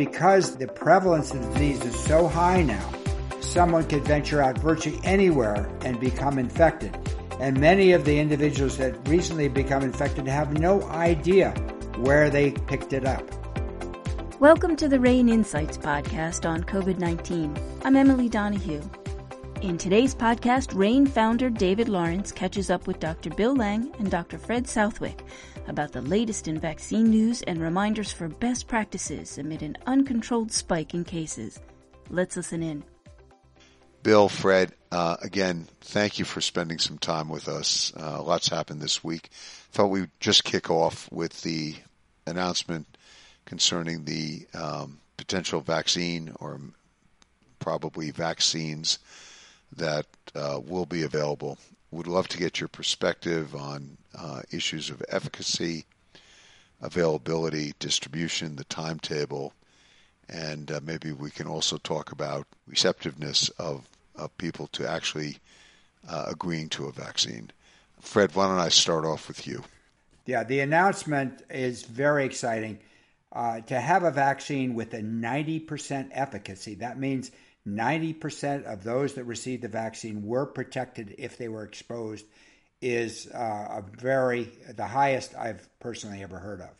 because the prevalence of the disease is so high now, someone could venture out virtually anywhere and become infected. And many of the individuals that recently become infected have no idea where they picked it up. Welcome to the RANE Insights podcast on COVID 19. I'm Emily Donahue. In today's podcast, RANE founder David Lawrence catches up with Dr. Bill Lang and Dr. Fred Southwick about the latest in vaccine news and reminders for best practices amid an uncontrolled spike in cases. Let's listen in. Bill, Fred, uh, again, thank you for spending some time with us. Uh, lots happened this week. Thought we'd just kick off with the announcement concerning the um, potential vaccine or probably vaccines that uh, will be available. Would love to get your perspective on uh, issues of efficacy, availability, distribution, the timetable, and uh, maybe we can also talk about receptiveness of, of people to actually uh, agreeing to a vaccine. Fred, why don't I start off with you? Yeah, the announcement is very exciting. Uh, to have a vaccine with a 90% efficacy, that means 90% of those that received the vaccine were protected if they were exposed is uh, a very the highest I've personally ever heard of.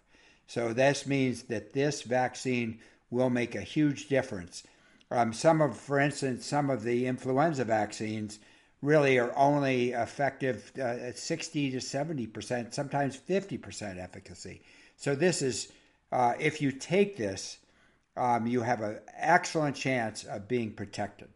So this means that this vaccine will make a huge difference. Um, some of, for instance, some of the influenza vaccines really are only effective uh, at 60 to 70 percent, sometimes 50 percent efficacy. So this is, uh, if you take this, um, you have an excellent chance of being protected.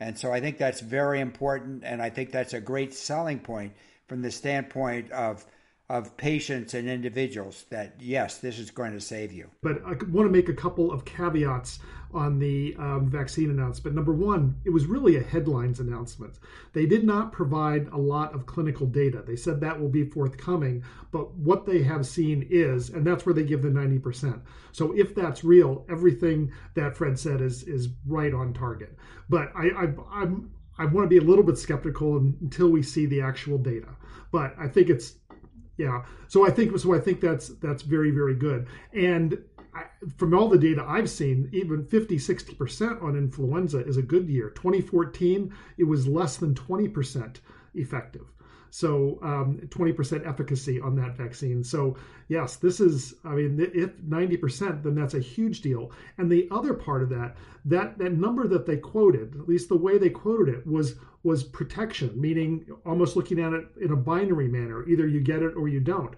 And so I think that's very important, and I think that's a great selling point from the standpoint of of patients and individuals that yes, this is going to save you. But I want to make a couple of caveats on the um, vaccine announcement. Number one, it was really a headlines announcement. They did not provide a lot of clinical data. They said that will be forthcoming, but what they have seen is, and that's where they give the 90%. So if that's real, everything that Fred said is is right on target. But I, I I'm I want to be a little bit skeptical until we see the actual data. But I think it's yeah. So I think so. I think that's that's very very good. And I, from all the data I've seen, even 50, 60% on influenza is a good year. 2014, it was less than 20% effective. So um, 20% efficacy on that vaccine. So yes, this is, I mean, if 90%, then that's a huge deal. And the other part of that, that, that number that they quoted, at least the way they quoted it, was was protection, meaning almost looking at it in a binary manner. Either you get it or you don't.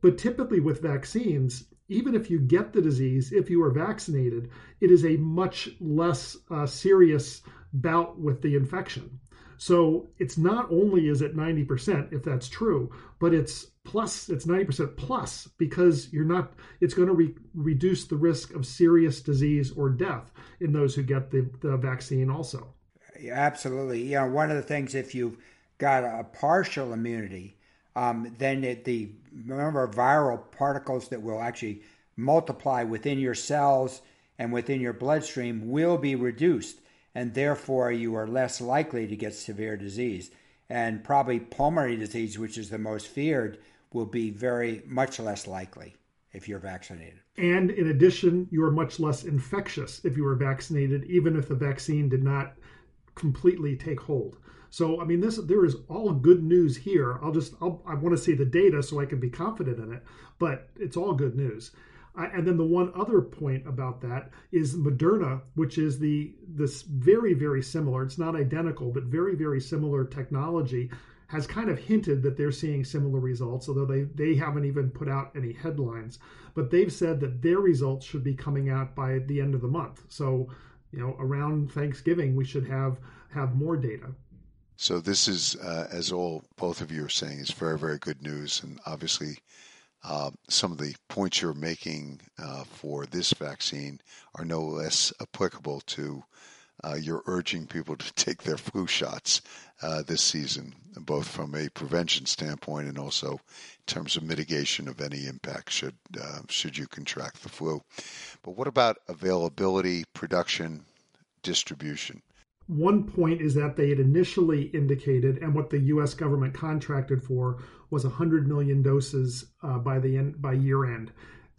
But typically with vaccines, even if you get the disease, if you are vaccinated, it is a much less uh, serious bout with the infection. So it's not only is it 90% if that's true, but it's plus it's 90% plus because you're not it's going to re- reduce the risk of serious disease or death in those who get the, the vaccine also. Absolutely. Yeah, one of the things if you've got a partial immunity, um, then it, the number of viral particles that will actually multiply within your cells and within your bloodstream will be reduced and therefore you are less likely to get severe disease. And probably pulmonary disease, which is the most feared, will be very much less likely if you're vaccinated. And in addition, you are much less infectious if you are vaccinated, even if the vaccine did not completely take hold. So, I mean, this there is all good news here. I'll just I'll, I want to see the data so I can be confident in it, but it's all good news and then the one other point about that is Moderna, which is the this very very similar. It's not identical, but very very similar technology has kind of hinted that they're seeing similar results, although they, they haven't even put out any headlines. But they've said that their results should be coming out by the end of the month. So, you know, around Thanksgiving, we should have have more data. So this is, uh, as all both of you are saying, is very very good news, and obviously uh, some of the points you're making uh, for this vaccine are no less applicable to uh, you're urging people to take their flu shots uh, this season, both from a prevention standpoint and also in terms of mitigation of any impact should uh, should you contract the flu. But what about availability, production, distribution? One point is that they had initially indicated, and what the U.S. government contracted for was 100 million doses uh, by the end by year end.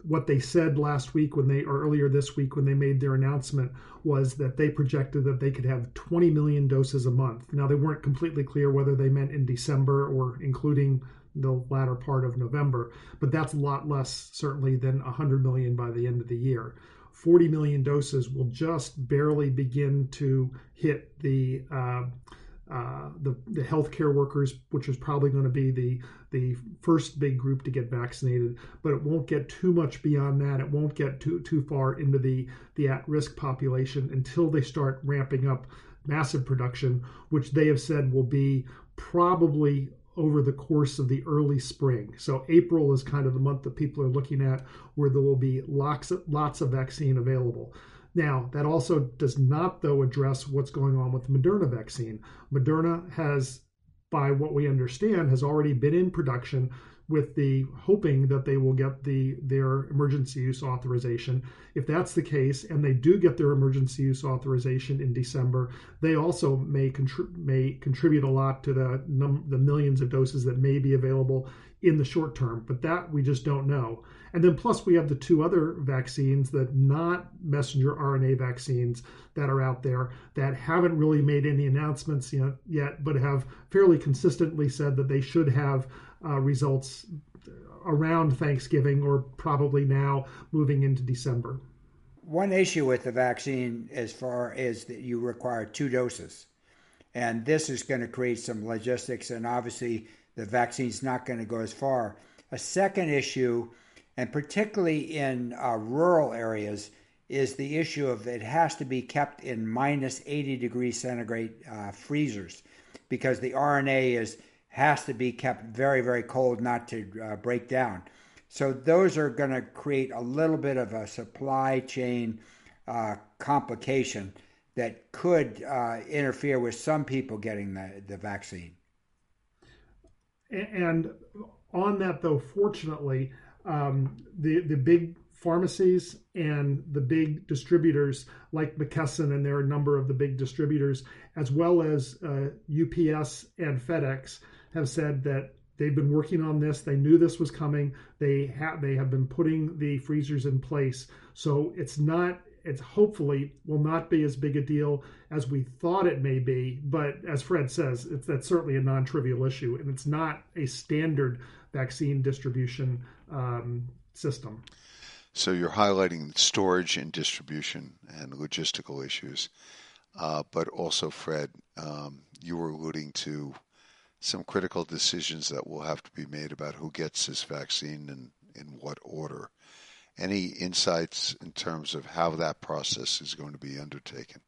what they said last week when they or earlier this week when they made their announcement was that they projected that they could have 20 million doses a month. Now they weren't completely clear whether they meant in December or including the latter part of November, but that's a lot less certainly than 100 million by the end of the year. 40 million doses will just barely begin to hit the uh, uh, the, the healthcare workers, which is probably going to be the the first big group to get vaccinated, but it won't get too much beyond that. It won't get too too far into the the at risk population until they start ramping up massive production, which they have said will be probably over the course of the early spring. So April is kind of the month that people are looking at where there will be lots of, lots of vaccine available. Now, that also does not, though, address what's going on with the Moderna vaccine. Moderna has, by what we understand, has already been in production with the hoping that they will get the their emergency use authorization. If that's the case, and they do get their emergency use authorization in December, they also may contri- may contribute a lot to the num- the millions of doses that may be available in the short term. But that we just don't know. And then plus we have the two other vaccines that not messenger RNA vaccines that are out there that haven't really made any announcements yet, yet but have fairly consistently said that they should have uh, results around Thanksgiving or probably now moving into December. One issue with the vaccine as far as that you require two doses. And this is going to create some logistics, and obviously the vaccine's not going to go as far. A second issue and particularly in uh, rural areas, is the issue of it has to be kept in minus 80 degrees centigrade uh, freezers because the RNA is has to be kept very very cold not to uh, break down. So those are going to create a little bit of a supply chain uh, complication that could uh, interfere with some people getting the, the vaccine. And on that, though, fortunately, um, the the big pharmacies and the big distributors like McKesson, and there are a number of the big distributors, as well as uh, UPS and FedEx, have said that they've been working on this. They knew this was coming. They have they have been putting the freezers in place, so it's not. It's hopefully will not be as big a deal as we thought it may be. But as Fred says, it's that's certainly a non-trivial issue, and it's not a standard vaccine distribution um, system. So you're highlighting storage and distribution and logistical issues, uh, but also, Fred, um, you were alluding to some critical decisions that will have to be made about who gets this vaccine and in what order. Any insights in terms of how that process is going to be undertaken?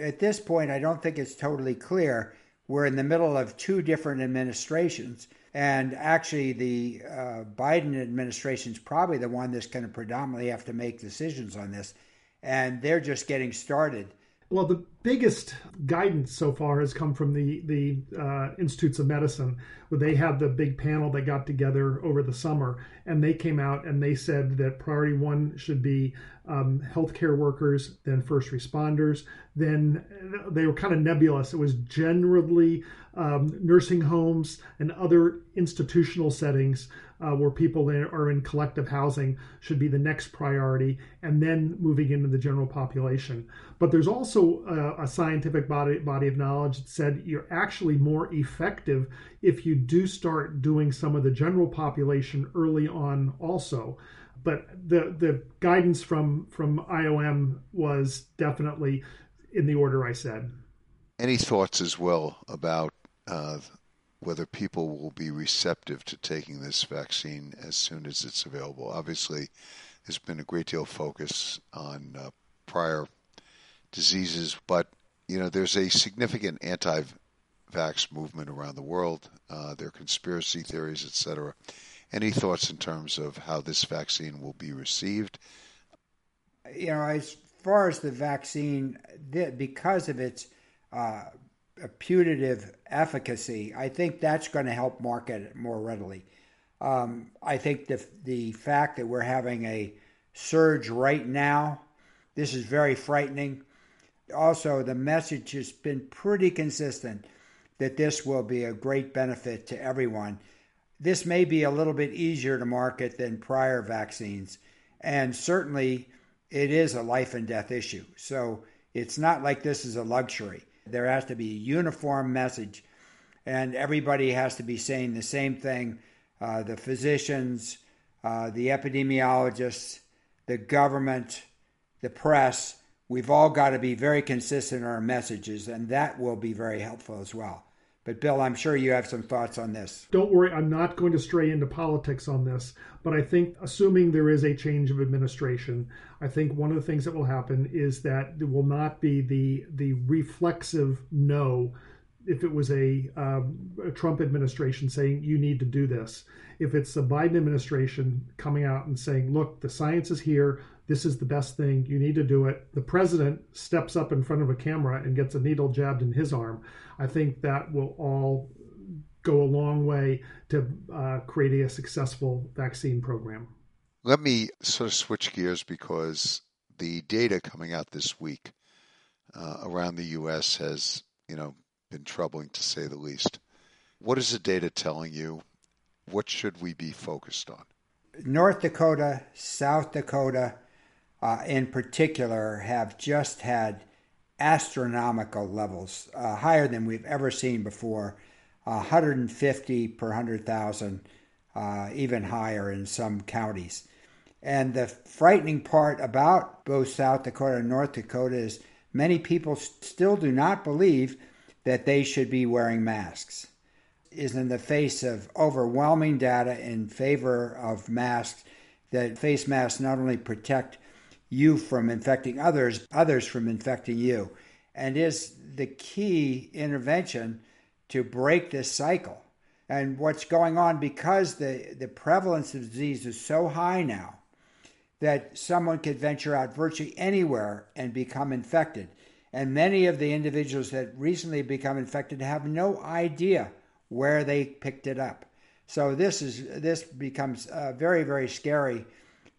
At this point, I don't think it's totally clear. We're in the middle of two different administrations and actually, the uh, Biden administration is probably the one that's going to predominantly have to make decisions on this. And they're just getting started. Well, the biggest guidance so far has come from the the uh, Institutes of Medicine, where they had the big panel that got together over the summer, and they came out and they said that priority one should be um, healthcare workers, then first responders, then they were kind of nebulous. It was generally um, nursing homes and other institutional settings uh, where people are in collective housing should be the next priority, and then moving into the general population. But there's also a, a scientific body, body of knowledge that said you're actually more effective if you do start doing some of the general population early on also but the the guidance from from IOM was definitely in the order I said. Any thoughts as well about uh, whether people will be receptive to taking this vaccine as soon as it's available? Obviously, there's been a great deal of focus on uh, prior diseases, but you know there's a significant anti-vax movement around the world. Uh, there are conspiracy theories, etc. Any thoughts in terms of how this vaccine will be received? You know, as far as the vaccine, because of its uh, putative efficacy, I think that's going to help market it more readily. Um, I think the the fact that we're having a surge right now, this is very frightening. Also, the message has been pretty consistent that this will be a great benefit to everyone. This may be a little bit easier to market than prior vaccines, And certainly it is a life and death issue. So it's not like this is a luxury. There has to be a uniform message, and everybody has to be saying the same thing uh, the physicians, uh, the epidemiologists, the government, the press. We've all got to be very consistent in our messages, and that will be very helpful as well. But Bill, I'm sure you have some thoughts on this. Don't worry, I'm not going to stray into politics on this, but I think assuming there is a change of administration, I think one of the things that will happen is that there will not be the the reflexive no if it was a, um, a, Trump administration saying you need to do this, if it's the Biden administration coming out and saying, look, the science is here, this is the best thing, you need to do it, the president steps up in front of a camera and gets a needle jabbed in his arm, I think that will all go a long way to uh, creating a successful vaccine program. Let me sort of switch gears because the data coming out this week uh, around the U.S. has, you know, been troubling to say the least. What is the data telling you? What should we be focused on? North Dakota, South Dakota, uh, in particular, have just had astronomical levels, uh, higher than we've ever seen before. Uh, 150 per 100,000, uh, even higher in some counties. And the frightening part about both South Dakota and North Dakota is many people still do not believe that they should be wearing masks is in the face of overwhelming data in favor of masks that face masks not only protect you from infecting others, others from infecting you, and is the key intervention to break this cycle. And what's going on because the, the prevalence of disease is so high now that someone could venture out virtually anywhere and become infected. And many of the individuals that recently become infected have no idea where they picked it up. So this is this becomes uh, very very scary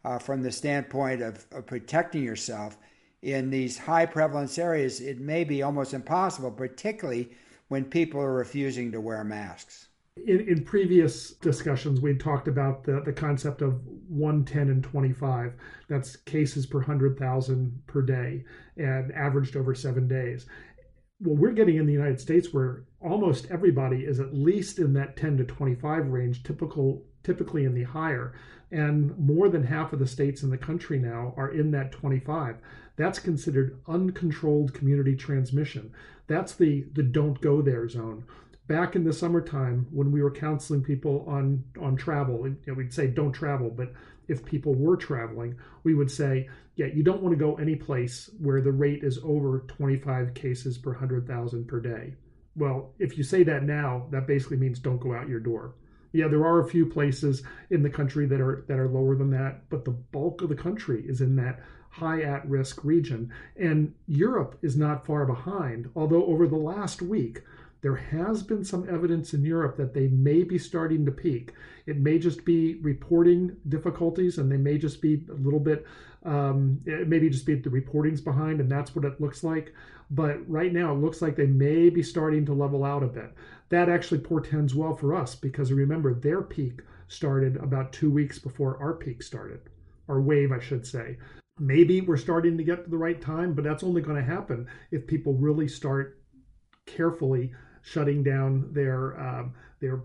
uh, from the standpoint of, of, protecting yourself in these high prevalence areas. It may be almost impossible, particularly when people are refusing to wear masks. In, in previous discussions, we talked about the, the concept of 110 and 25. That's cases per 100,000 per day and averaged over seven days. Well, we're getting in the United States where almost everybody is at least in that 10 to 25 range, typical, typically in the higher. And more than half of the states in the country now are in that 25. That's considered uncontrolled community transmission. That's the, the don't go there zone back in the summertime when we were counseling people on on travel you know, we'd say don't travel but if people were traveling we would say yeah you don't want to go any place where the rate is over 25 cases per 100,000 per day well if you say that now that basically means don't go out your door yeah there are a few places in the country that are that are lower than that but the bulk of the country is in that high at risk region. And Europe is not far behind although over the last week there has been some evidence in Europe that they may be starting to peak. It may just be reporting difficulties, and they may just be a little bit, um, it maybe just be the reporting's behind, and that's what it looks like. But right now, it looks like they may be starting to level out a bit. That actually portends well for us because remember, their peak started about two weeks before our peak started, our wave, I should say maybe we're starting to get to the right time, but that's only going to happen if people really start carefully shutting down their um, their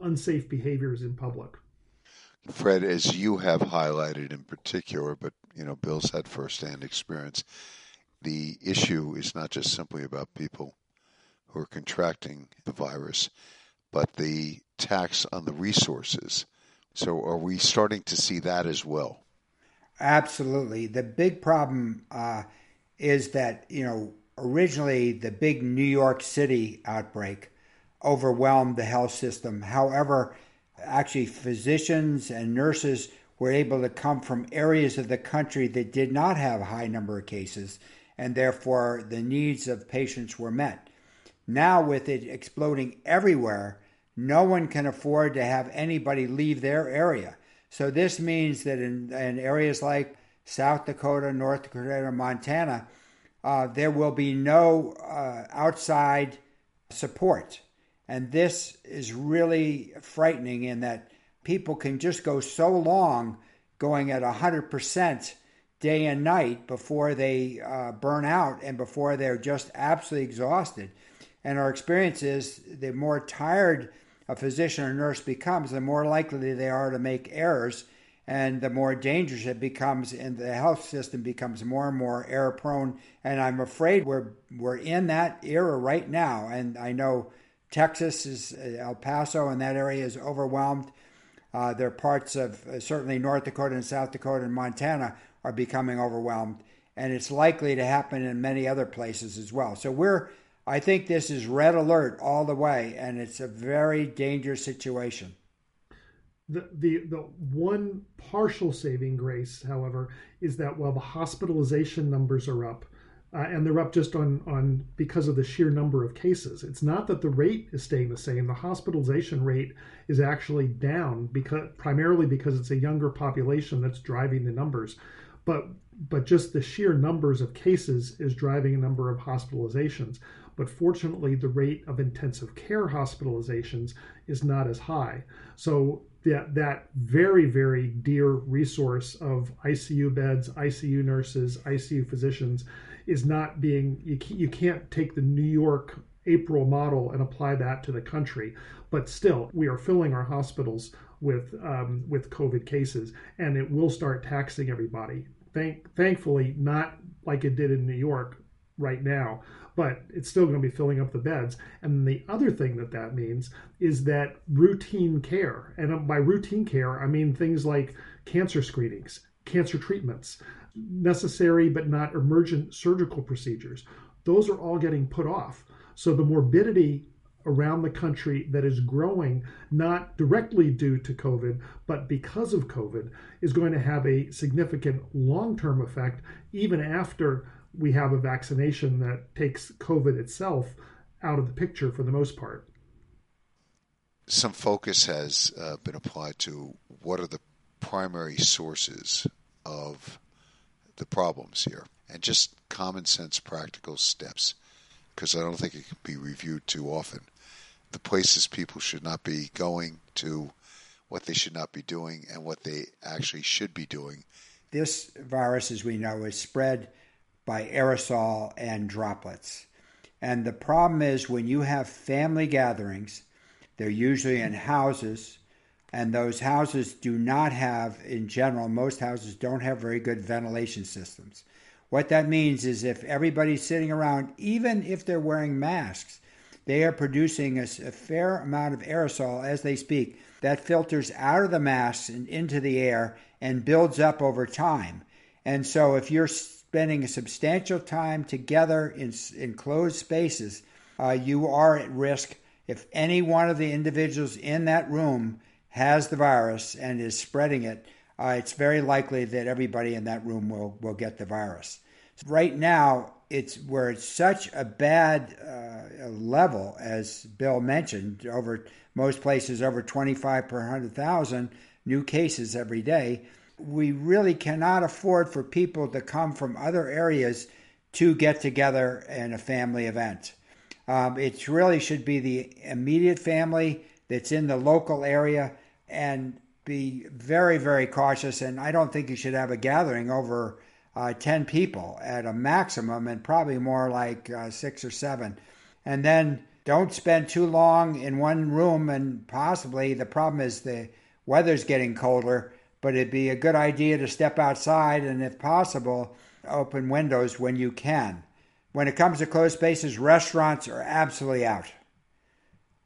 unsafe behaviors in public. Fred, as you have highlighted in particular, but you know, Bill's had firsthand experience. The issue is not just simply about people who are contracting the virus, but the tax on the resources. So, are we starting to see that as well? Absolutely. The big problem uh, is that you know originally the big New York City outbreak overwhelmed the health system. However, actually, physicians and nurses were able to come from areas of the country that did not have a high number of cases, and therefore the needs of patients were met. Now, with it exploding everywhere, no one can afford to have anybody leave their area. So, this means that in, in areas like South Dakota, North Dakota, Montana, uh, there will be no uh, outside support. And this is really frightening in that people can just go so long going at 100% day and night before they uh, burn out and before they're just absolutely exhausted. And our experience is the more tired a physician or nurse becomes, the more likely they are to make errors and the more dangerous it becomes and the health system becomes more and more error prone and i'm afraid we're we're in that era right now. And i know texas is uh, el paso and that area is overwhelmed. Uh, there are parts of uh, certainly north dakota and south dakota and montana are becoming overwhelmed. And it's likely to happen in many other places as well. So we're i think this is red alert all the way. And it's a very dangerous situation the, the the one partial saving grace, however, is that while the hospitalization numbers are up, uh, and they're up just on on because of the sheer number of cases. It's not that the rate is staying the same. The hospitalization rate is actually down because primarily because it's a younger population that's driving the numbers, but but just the sheer numbers of cases is driving a number of hospitalizations. But fortunately, the rate of intensive care hospitalizations is not as high. So that that very very dear resource of ICU beds, ICU nurses, ICU physicians is not being you can't, you can't take the New York April model and apply that to the country. But still, we are filling our hospitals with um, with COVID cases, and it will start taxing everybody. Thank thankfully, not like it did in New York right now, but it's still going to be filling up the beds. And the other thing that that means is that routine care, and by routine care, I mean things like cancer screenings, cancer treatments, necessary but not emergent surgical procedures, those are all getting put off. So the morbidity around the country that is growing, not directly due to COVID, but because of COVID, is going to have a significant long term effect even after we have a vaccination that takes COVID itself out of the picture for the most part. Some focus has uh, been applied to what are the primary sources of the problems here, and just common sense practical steps, because I don't think it can be reviewed too often. The places people should not be going to, what they should not be doing, and what they actually should be doing. This virus, as we know, is spread by aerosol and droplets. And the problem is when you have family gatherings, they're usually in houses, and those houses do not have, in general, most houses don't have very good ventilation systems. What that means is if everybody's sitting around, even if they're wearing masks, they are producing a, a fair amount of aerosol as they speak that filters out of the masks and into the air and builds up over time. And so if you're spending a substantial time together in enclosed spaces, uh, you are at risk if any one of the individuals in that room has the virus and is spreading it. Uh, it's very likely that everybody in that room will, will get the virus. Right now, it's where it's such a bad uh, level, as Bill mentioned, over most places over 25 per 100,000 new cases every day we really cannot afford for people to come from other areas to get together in a family event. Um, it really should be the immediate family that's in the local area and be very, very cautious. And I don't think you should have a gathering over uh, 10 people at a maximum and probably more like uh, six or seven. And then don't spend too long in one room. And possibly the problem is the weather's getting colder but it'd be a good idea to step outside and, if possible, open windows when you can. When it comes to closed spaces, restaurants are absolutely out.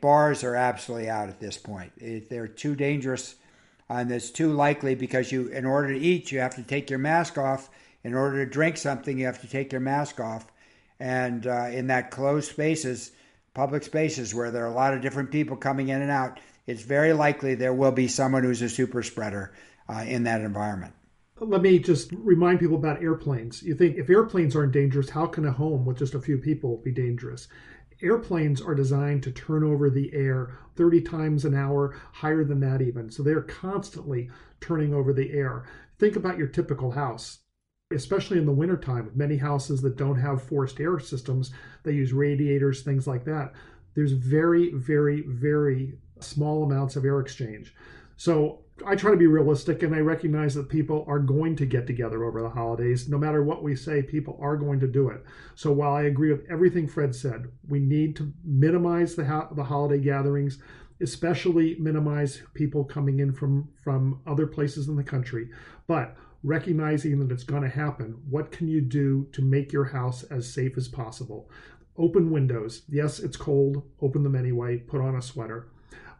Bars are absolutely out at this point. They're too dangerous and it's too likely because you, in order to eat, you have to take your mask off. In order to drink something, you have to take your mask off. And uh, in that closed spaces, public spaces where there are a lot of different people coming in and out, it's very likely there will be someone who's a super spreader uh, in that environment. Let me just remind people about airplanes. You think if airplanes aren't dangerous, how can a home with just a few people be dangerous? Airplanes are designed to turn over the air 30 times an hour, higher than that even. So they're constantly turning over the air. Think about your typical house especially in the wintertime, many houses that don't have forced air systems, they use radiators, things like that. There's very, very, very small amounts of air exchange. So I try to be realistic and I recognize that people are going to get together over the holidays. No matter what we say, people are going to do it. So while I agree with everything Fred said, we need to minimize the, the holiday gatherings, especially minimize people coming in from, from other places in the country. But recognizing that it's going to happen, what can you do to make your house as safe as possible? Open windows. Yes, it's cold. Open them anyway. Put on a sweater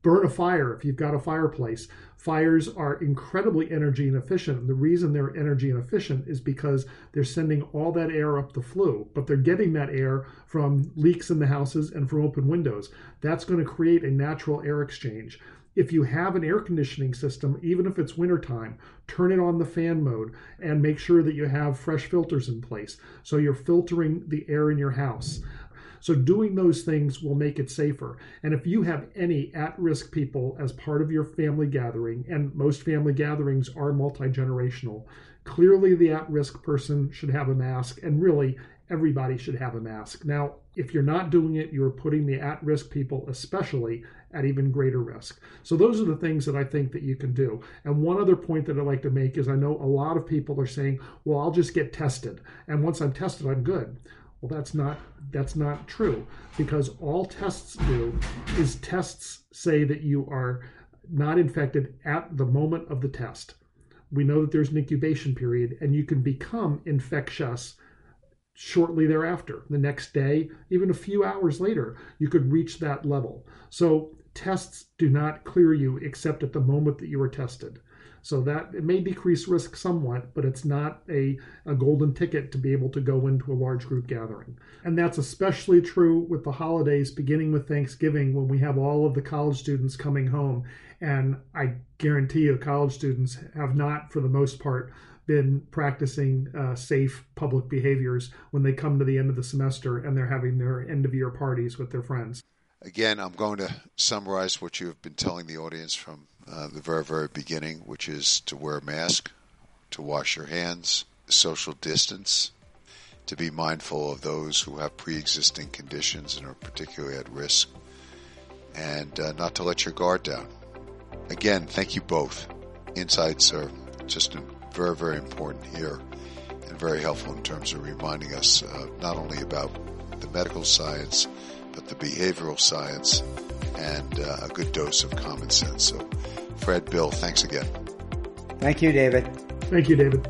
burn a fire if you've got a fireplace. Fires are incredibly energy inefficient. And the reason they're energy inefficient is because they're sending all that air up the flue, but they're getting that air from leaks in the houses and from open windows. That's going to create a natural air exchange. If you have an air conditioning system, even if it's wintertime, turn it on the fan mode and make sure that you have fresh filters in place. So you're filtering the air in your house. So doing those things will make it safer. And if you have any at-risk people as part of your family gathering, and most family gatherings are multi-generational, clearly the at-risk person should have a mask and really everybody should have a mask. Now, if you're not doing it, you're putting the at-risk people especially at even greater risk. So those are the things that I think that you can do. And one other point that I'd like to make is I know a lot of people are saying, "Well, I'll just get tested, and once I'm tested, I'm good." Well, that's not that's not true because all tests do is tests say that you are not infected at the moment of the test. We know that there's an incubation period and you can become infectious shortly thereafter. The next day, even a few hours later, you could reach that level. So tests do not clear you except at the moment that you are tested. So that it may decrease risk somewhat, but it's not a, a golden ticket to be able to go into a large group gathering. And that's especially true with the holidays, beginning with Thanksgiving, when we have all of the college students coming home. And I guarantee you, college students have not, for the most part, been practicing uh, safe public behaviors when they come to the end of the semester and they're having their end of year parties with their friends. Again, I'm going to summarize what you have been telling the audience from uh, the very, very beginning, which is to wear a mask, to wash your hands, social distance, to be mindful of those who have pre existing conditions and are particularly at risk, and uh, not to let your guard down. Again, thank you both. Insights are just very, very important here and very helpful in terms of reminding us uh, not only about the medical science, but the behavioral science and uh, a good dose of common sense. So, Fred, Bill, thanks again. Thank you, David. Thank you, David.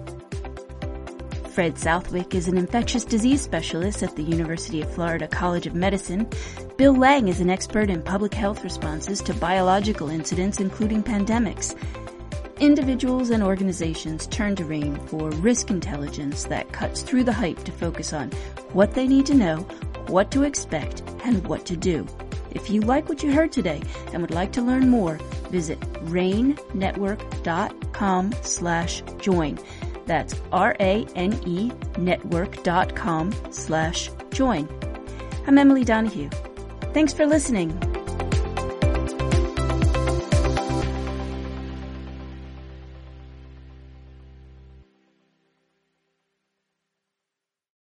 Fred Southwick is an infectious disease specialist at the University of Florida College of Medicine. Bill Lang is an expert in public health responses to biological incidents, including pandemics. Individuals and organizations turn to RANE for risk intelligence that cuts through the hype to focus on what they need to know, what to expect, and what to do. If you like what you heard today and would like to learn more, visit ranenetwork.com slash join. That's R-A-N-E network.com slash join. I'm Emily Donahue. Thanks for listening.